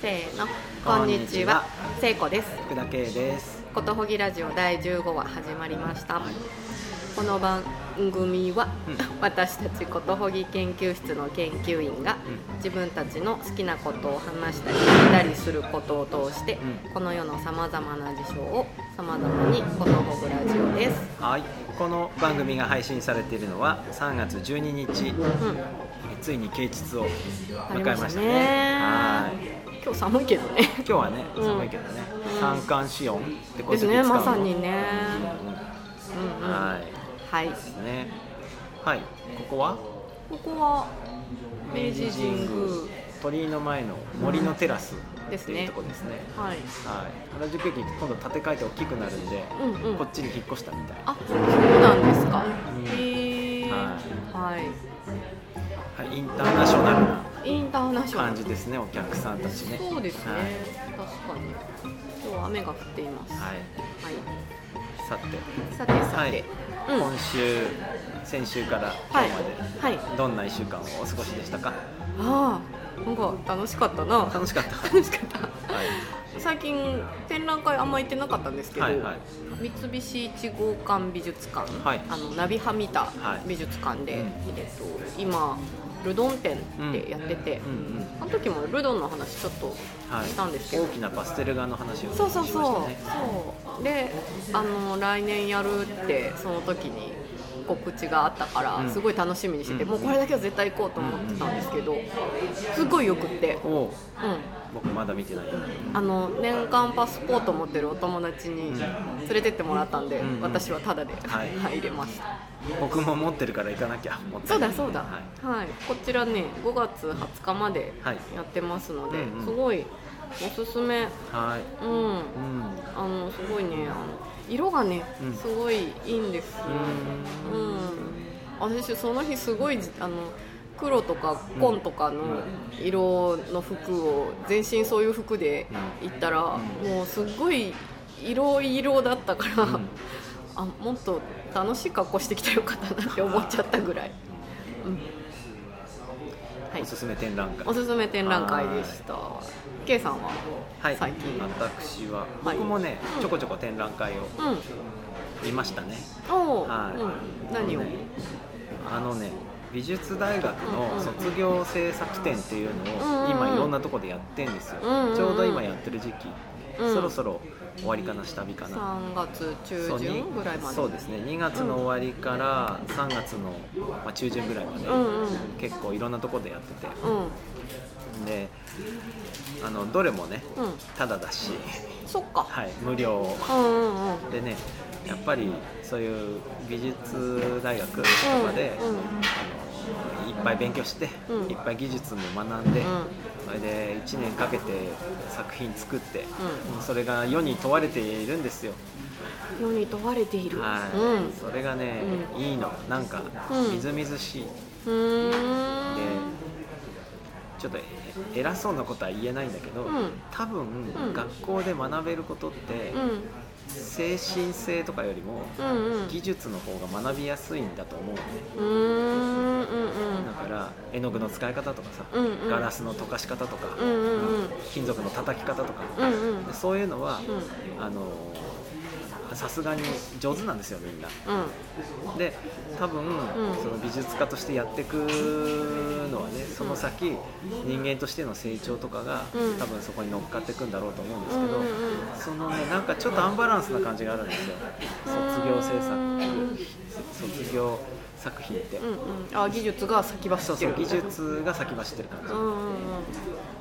せーの。こんにちは。聖子です。福田圭です。ことほぎラジオ第15話始まりました、この番組は、うん。私たちことほぎ研究室の研究員が、うん。自分たちの好きなことを話したり聞いたりすることを通して、うん。この世のさまざまな事象をさまざまにことほぐラジオです、はい。この番組が配信されているのは3月12日、うん、ついに啓蟄を迎えましたたねね。はい。今日寒いけどね。今日はね、うん。寒いけどね、うん三寒四温ってこうですねまさにね。ううんん。うんはい。はい。ですね。はい。ここは？ここは明治神宮。鳥居の前の森のテラスっていうですねとこですね。はい。はい。原宿駅今度建て替えて大きくなるんで、うんうん。こっちに引っ越したみたい。あそうなんですか。ははい。はい。インターナショナル。なインターナショナル。感じですね、お客さんたちね。そうですね、はい。確かに。今日は雨が降っています。はい。はい。さて、さてさて、はい。うん。今週先週から今はい。日まで、はい。どんな1週間をお過ごしでしたか？ああなんか楽しかったな。楽しかった。楽しかった。はい。最近展覧会あんま行ってなかったんですけど、はいはい。三菱一号館美術館、はい。あのナビハミタはい。美術館で、うん。えっと、今ルドン展ってやってて、あの時もルドンの話ちょっとはいしたんですけど。大きなパステル画の話をしましたそうそうそう、ねそう。であの来年やるってその時に告知があったから、うん。すごい楽しみにしてて、うん。もうこれだけは絶対行こうと思ってたんですけど、すごいよくって、おう。うん、僕まだ見てない。あの年間パスポート持ってるお友達に連れてってもらったんで、うん私はタダではい。入れました、僕も持ってるから行かなきゃそうだそうだ、ははい。こちらね5月20日まではい。やってますので、すごいおすすめ。い、はい。うん。うん。あのすごいねあの色がね、うん。すごいいいんですよ、うん。私その日すごいあの黒とか紺とかの色の服を全身そういう服で行ったら、うん。もうすごい色色だったから、うん。あもっと楽しい格好してきたらよかったなって思っちゃったぐらい、うんはい。おすすめ展覧会。おすすめ展覧会でした。K さんは？はい。最近。私は。はい。僕もねうん。ちょこちょこ展覧会をうん。見ましたね。おー。はい。うん、何を、ねあのね美術大学の卒業制作展っていうのうんうんを今いろんなとこでやってんですよ、うんうんうん。ちょうど今やってる時期、うん。そろそろ終わりかな下火かな、3月中旬ぐらいまで。そうですね。2月の終わりから3月の、まあ、中旬ぐらいまで、うんうん。結構いろんなとこでやってて。うん。であのどれもねうん。ただだし、そっか、はい、無料。うんうんうん。でねやっぱりそういう美術大学とかで、うんうん。あのいっぱい勉強して、うん。いっぱい技術も学んで、うん。それで1年かけて作品作って、うそれが世に問われているんですよ、世に問われている、はい。うん。それがね、うん。いいの。なんかうん。みずみずしい、でちょっとえ偉そうなことは言えないんだけど、うん。多分、ん。学校で学べることって、うん精神性とかよりもうんうん。技術の方が学びやすいんだと思うのね。ううだから絵の具の使い方とかさ、うんうん。ガラスの溶かし方とか、うんうんうん。金属の叩き方とか、うんうん。でそういうのは、うん。あのさすがに上手なんですよみんな。うん。で多分、ん。その美術家としてやっていくのはねその先、人間としての成長とかが、うん。多分そこに乗っかっていくんだろうと思うんですけど、うんうんうん。そのねなんかちょっとアンバランスな感じがあるんですよ。卒業制作。卒業作品って、うんうん。あ技術が先走ってる。技術が先走ってる感じ、うんうんう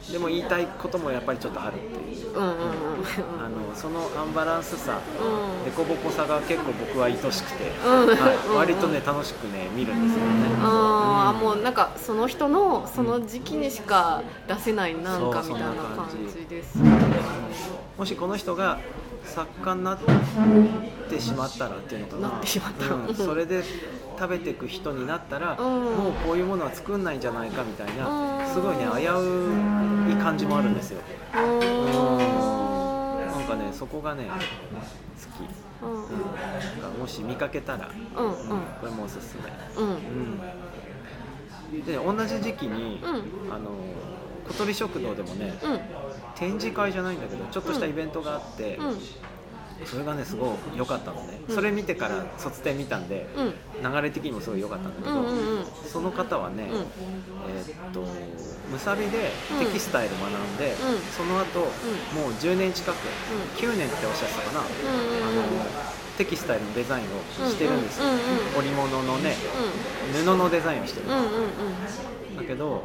ん。でも言いたいこともやっぱりちょっとあるっていう、うんうんうん。あのそのアンバランスさうん。凸凹さが結構僕は愛しくて、うん。はい、うん割とね楽しくね見るんですよね。ああ、うんもうなんかその人のその時期にしか出せないなんかみたいな感感じ。じです。もしこの人が作家になってしまったらっていうのかな。なってしまったら。うん。それで食べていく人になったら、うん。もうこういうものは作んないんじゃないかみたいな、うん。すごいね危うい感じもあるんですよ。うーん。なんかねそこがね好き、うん。うん、なんかもし見かけたら、うん。うんこれもおすすめ。うん。うん。で同じ時期に、うん。あの小鳥食堂でもねうん展示会じゃないんだけどちょっとしたイベントがあって、うん。それがねすごい良かったのね、うん。それ見てから卒展見たんで、うん。流れ的にもすごい良かったんだけど、その方はね、うん。えーっとむさびでテキスタイル学んで、ん。その後、もう10年近く、9年っておっしゃってたかな、あのテキスタイルのデザインをしてるんですよ、織物のね布のデザインをしてる、ん。だけど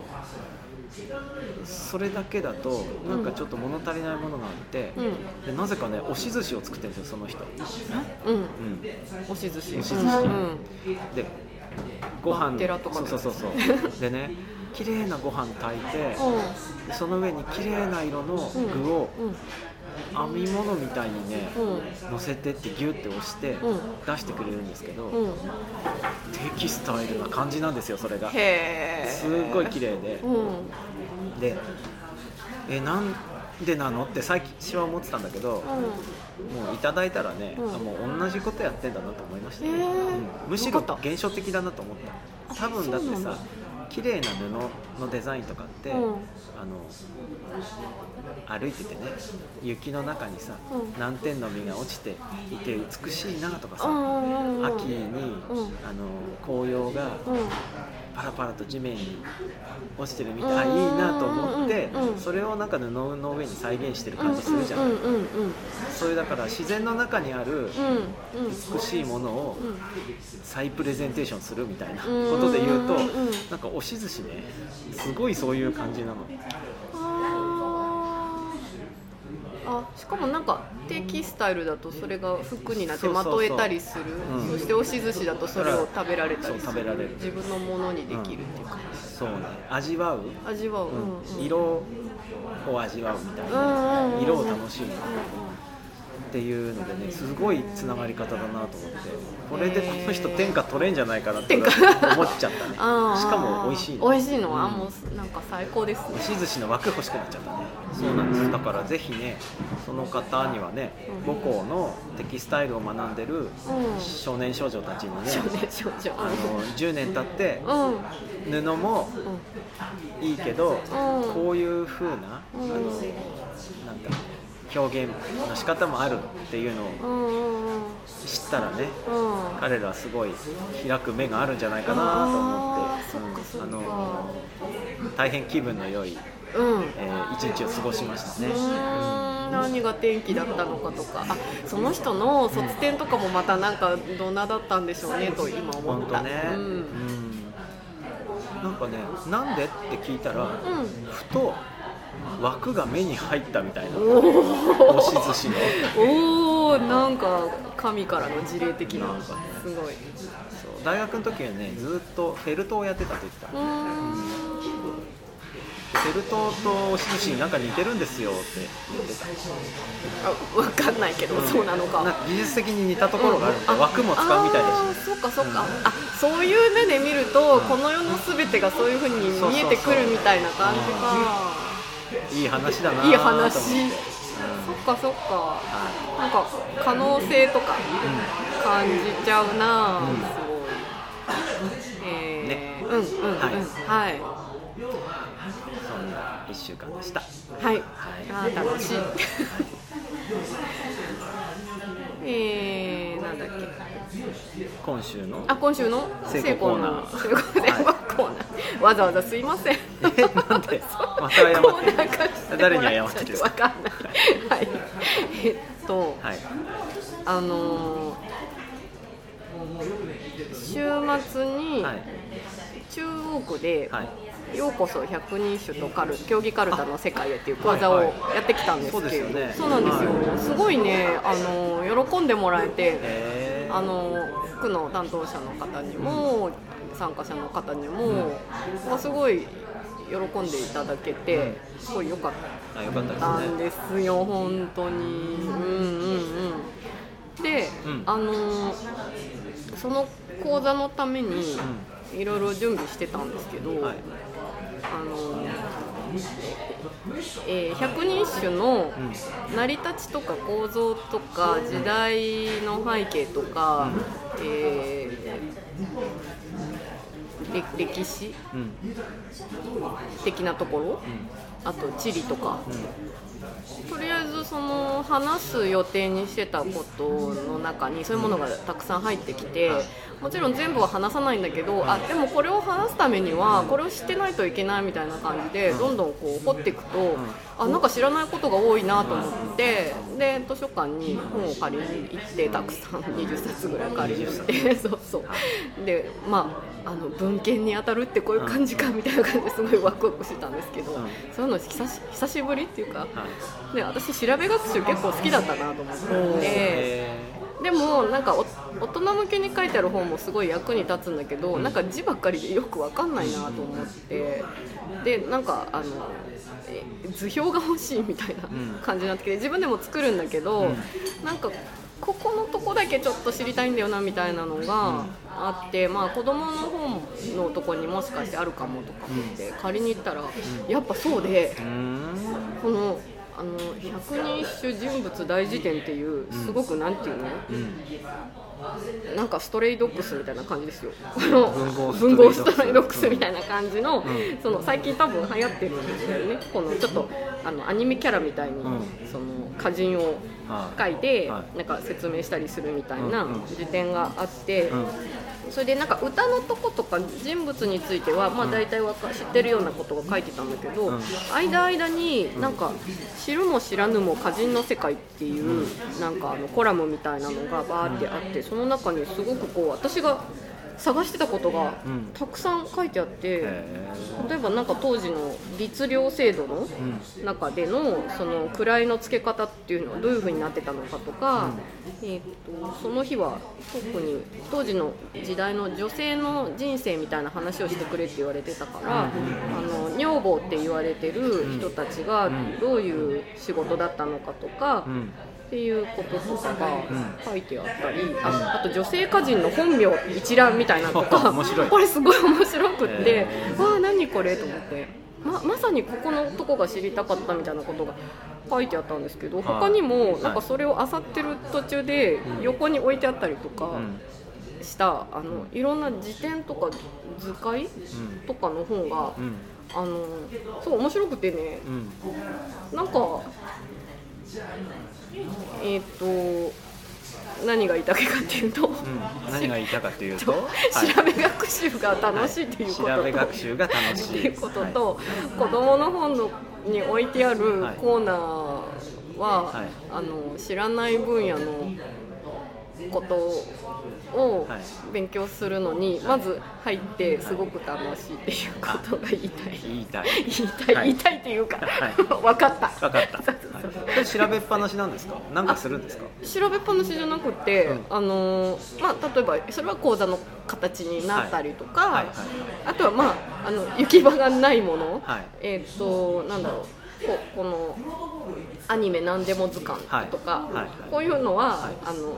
それだけだとなんかちょっと物足りないものがあって、うん。でなぜかね押し寿司を作ってるんですよその人、うん。うん、押し寿司。押し寿司。うん。でご飯。そうねそうそうそう。でね綺麗なご飯炊いてうその上に綺麗な色のん具をうん編み物みたいにねうん。乗せてってギュッて押してうん。出してくれるんですけどうん。テキスタイルな感じなんですよそれが。すごい綺麗で。うん。でえなんでなのって最初は思ってたんだけどもういただいたらね、うん。あもう同じことやってんだなと思いましたね、むしろ現象的だなと思った。多分だってさ綺麗な布のデザインとかって、うん。あの歩いててね雪の中にさ、うん。南天の実が落ちていて美しいなとかさ、うんうん。秋に、うん。あの紅葉がうんパラパラと地面に落ちてるみたい、いいなと思って、それをなんか布の上に再現してる感じするじゃん、うんうんうだから自然の中にある美しいものをうん。再プレゼンテーションするみたいなことで言うとなんか押し寿司ね。すごいそういう感じなのあしかもなんかテキスタイルだとそれが服になってまとえたりする。うん。そして押し寿司だとそれを食べられたりする。そう食べられる。自分のものにできるっていうか、そうね味わう、味わう、うんうん、色を味わうみたいうんうんうんな色を楽しむっていうのでねすごいつながり方だなと思ってこれでこの人天下取れんじゃないかなって思っちゃったね。しかも美味しいの美味しいのは、うん。もうなんか最高です。ね押し寿司の枠欲しくなっちゃったね。そうなんです。だからぜひねその方にはねうん。母校のテキスタイルを学んでるうん。少年少女たちにね少年少女。あの10年経ってうん。うん。布もいいけどうん。こういう風なあうん。のなんか表現の仕方もあるっていうのを知ったらねうん彼らはすごい開く目があるんじゃないかなと思ってうんあの大変気分の良い、うん。えー一日を過ごしましたね。何が天気だったのかとか。あその人の卒展とかもまたなんかどんなだったんでしょうねと今思った。ね、うん。うん。なんかねなんでって聞いたら、うん。ふと枠が目に入ったみたいな。お押し寿司の。おおなんか神からの事例的な。なんか。ねすごい。そう。大学の時はねずっとフェルトをやってたって言ってた。フェルトと押し寿司なんか似てるんですよって。言ってたあ分かんないけど、そうなのか。技術的に似たところがあるんで、あ枠も使うみたいだしそっかそっか、うんあそういう目で見ると、うん。この世のすべてがそういうふうに見えてくるみたいな感じか、いい話だなと思って。いい話。うんそっかそっか。はなんか可能性とか感じちゃうな、うん。すごい、えーねうんうんうん。はい。はいいそんな1週間でした。はい、あー楽しい。えー、なんだっけ。今週のあ今週の成功コーナー。成功成功コーナーわざわざすいません。えなんで？また謝って誰に謝ってる？わかんない。はい。えっとはい。あのー週末にはい。中央区ではい。ようこそ百人種とカル競技カルタの世界へっていう講座をはいはやってきたんですけど、そうですよね。そうなんですよ、はすごいねあの喜んでもらえてえー。あの区の担当者の方にも参加者の方にも、まあ、すごい喜んでいただけてすごい良かっあよかったたんですよ本当にうんうんうん。で、うん。あのその講座のためにういろいろ準備してたんですけど、んはい。あのえー百人種のうん。成り立ちとか構造とか時代の背景とか、えーれ歴史うん的なところ？あと地理とか。とりあえずその話す予定にしてたことの中にそういうものがたくさん入ってきてもちろん全部は話さないんだけどあでもこれを話すためにはこれを知ってないといけないみたいな感じでどんどんこう掘っていくとあなんか知らないことが多いなと思ってで図書館に本を借りに行ってたくさん20冊ぐらい借りに行ってそうそう。でまああの文献に当たるってこういう感じかみたいな感じですごいワクワクしてたんですけど、そういうの久し久しぶりっていうか、で私調べ学習結構好きだったなと思ってでもなんか大人向けに書いてある本もすごい役に立つんだけど、なんか字ばっかりでよく分かんないなと思ってでなんかあの図表が欲しいみたいな感じになってきて自分でも作るんだけど、なんかここのとこだけちょっと知りたいんだよなみたいなのがあって、まあ、子供の本のとこにもしかしてあるかもとか思って借りに行ったらやっぱそうでこのあの百人一首人物大辞典っていうすごくなんていうの、なんかストレイドックスみたいな感じですよ。文豪ストレイドックス。みたいな感じの,、その最近多分流行ってるんですよね。このちょっとあのアニメキャラみたいに、その歌人を書いて、なんか説明したりするみたいな辞典があって、それでなんか歌のとことか人物については、まあ、大体わか知ってるようなことが書いてたんだけど、間間になんか「知るも知らぬも歌人の世界」っていうなんかあのコラムみたいなのがバーってあってその中にすごくこう私が探してたことがたくさん書いてあって、うん、例えばなんか当時の律令制度の中でのその位の付け方っていうのはどういうふうになってたのかとか、うん、えーと、その日は特に当時の時代の女性の人生みたいな話をしてくれって言われてたから、うん、あの女房って言われてる人たちがどういう仕事だったのかとか。っていうこととかが書いてあったり、うん、ああと女性歌人の本名一覧みたいなとか これすごい面白くって、えー、わあ何これと思って。ままさにここのとこが知りたかったみたいなことが書いてあったんですけど他にもなんかそれを漁ってる途中で横に置いてあったりとか。したあのいろんな辞典とか図解、とかの本が、あのそう面白くてね、なんかえっ、ー、と何が言いたいかっていうと、うん、何が言いたかというと調べ学習が楽しいっていうこと。と、はい、調べ学習が楽しいっていうことと、はい、子供の本のに置いてあるコーナーは、はい、あの知らない分野のことを勉強するのに、まず入ってすごく楽しいっていうことが言いたい。言いたい。言いたい、言いたいっていうか、分かった。分かった。調べっぱなしなんですか？何かするんですか？調べっぱなしじゃなくて、うん、あのまあ、例えばそれは講座の形になったりとか、はい。はい。はい、あとは、まあ、あの行き場がないもの、はい、えっ、ー、となんだろうここのアニメ何でも図鑑とか、はい。はいはい、こういうのは、あの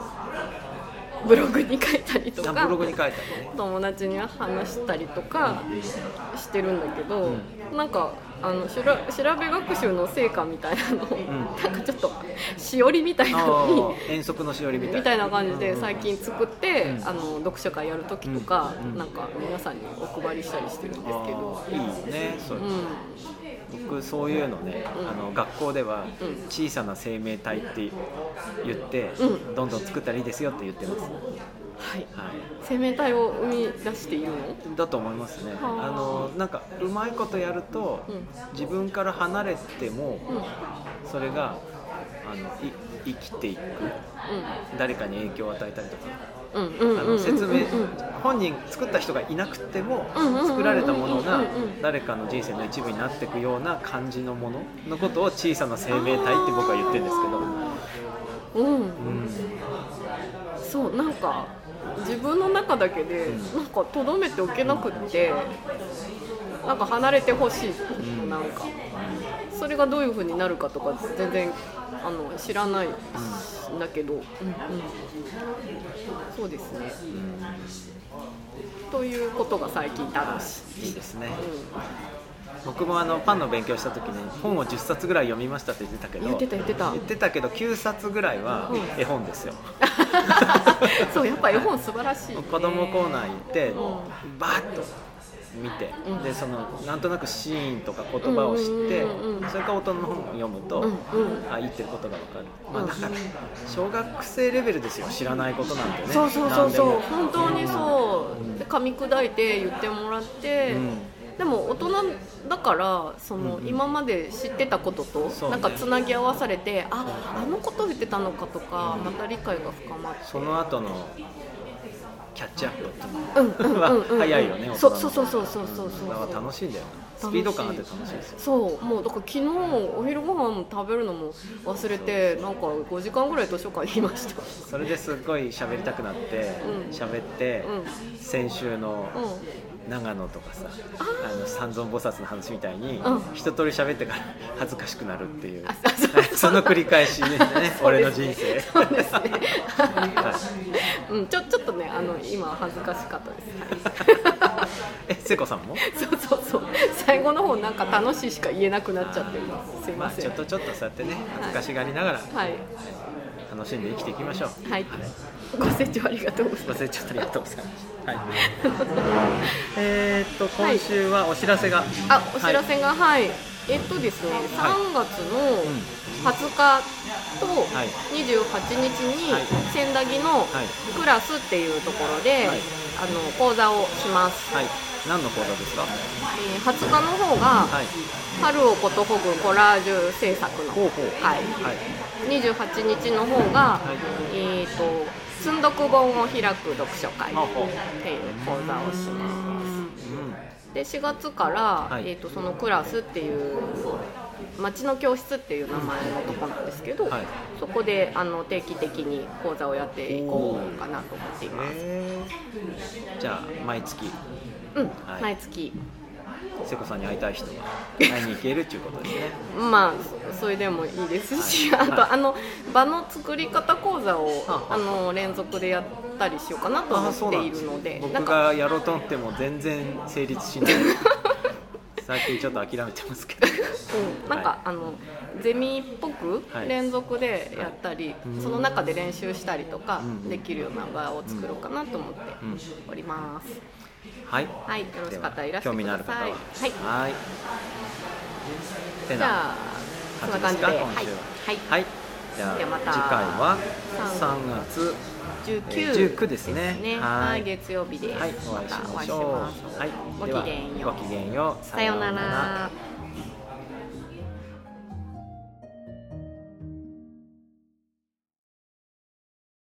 ブログに書いたりとかね、友達に話したりとかしてるんだけど、うん、なんかあの調べ学習の成果みたいなのを、うん、なんかちょっとしおりみたいなのに遠足のしおりみたいな。感じで最近作って、うん、あの読書会やる時とか、うん、なんか皆さんにお配りしたりしてるんですけど。いいねそれ、うん僕そういうのね、うん、あの学校では小さな生命体って言って、うん、どんどん作ったらいいですよって言ってます。はい、はい、生命体を生み出しているの？だと思いますね。あ。のなんかうまいことやると、うん、自分から離れても、それがあの生きていく、誰かに影響を与えたりとか説明本人作った人がいなくても作られたものが誰かの人生の一部になっていくような感じのもののことを小さな生命体って僕は言ってるんですけど、うん、うん、そうなんか自分の中だけでなんかとどめておけなくってなんか離れてほしい、うん、なんかそれがどういうふうになるかとか全然あの知らないんだけど、うん。うん、そうですね、うん、ということが最近楽しいいいですね、僕もあのパンの勉強した時に本を10冊ぐらい読みましたって言ってたけど。言ってた言ってた。言ってたけど9冊ぐらいは絵本ですよ、そうやっぱ絵本素晴らしい、ね、子供コーナー行って、バーッと見て、うん。でそのなんとなくシーンとか言葉を知って、うんうんうんそれから音の本を読むと、うんうん。あ言ってることが分かる、まあ、うんだから小学生レベルですよ。知らないことなんてね。そうそうそうそう。本当にそう。で噛み砕いて言ってもらって、うん。でも大人だからその、今まで知ってたことと、なんかつなぎ合わされてああのこと言ってたのかとかまた理解が深まって。その後のキャッチアップっていううんうんのはうんうん。早いよねそうそうそうそうそうそうそう。楽しいんだよなスピード感あって楽しいですよそう。もうだから昨日お昼ご飯食べるのも忘れてなんか5時間ぐらい図書館にいました。それですっごい喋りたくなってうん。喋って、う先週のうん。長野とかさあの三尊菩薩の話みたいに、うん。一通り喋ってから恥ずかしくなるっていう。あその繰り返し ですね。俺の人生。そうですね。はうん。ちょちょっとねあの今恥ずかしかったです、は いえ聖子さんも？そうそうそう。最後の方なんか楽しいしか言えなくなっちゃってすいまあませんちょっとちょっとそうやってね恥ずかしがりながらはい。楽しんで生きていきましょう。はい。ご清聴ありがとうございます。ご清聴ありがとうございます。はい。えーっと今週はお知らせが、あお知らせがはい、えっとですね3月の20日とはい。28日にはい。千駄木のはい。クラスっていうところで、はい。あの講座をします、はい。何の講座ですか？えー20日の方がはい。春をことほぐコラージュ制作の、ほうほう。はい、はい。28日の方が、いえー、と積読本を開く読書会っていう講座をしますうん。で4月から、はいえー、とそのクラスっていう町の教室っていう名前のとこなんですけど、はいそこであの定期的に講座をやっていこうかなと思っています、えーじゃあ毎月うん、はい。毎月。聖子さんに会いたい人が会いに行けるっていうことですね。まあそそれでもいいですし、はい。あとあの場の作り方講座をはあの連続でやったりしようかなと思っているので僕がやろうと思っても全然成立しない。最近ちょっと諦めてますけど。うん、なんか、はい。あのゼミっぽくはい。連続でやったり、うん。その中で練習したりとかうん。できるような場を作ろうかなと思ってうん。おります。はい。はい、よろしかったらいらしてくだ興味のある方は。はい、はい。じゃあそんな感じで、はい、は。はい、はい。じゃあまた。次回は三3月。十九、えー19ですね。はいはい、月曜日です。はい。お会いしましょう。はい。ごきげんよう。ごきげんよう。さようなら。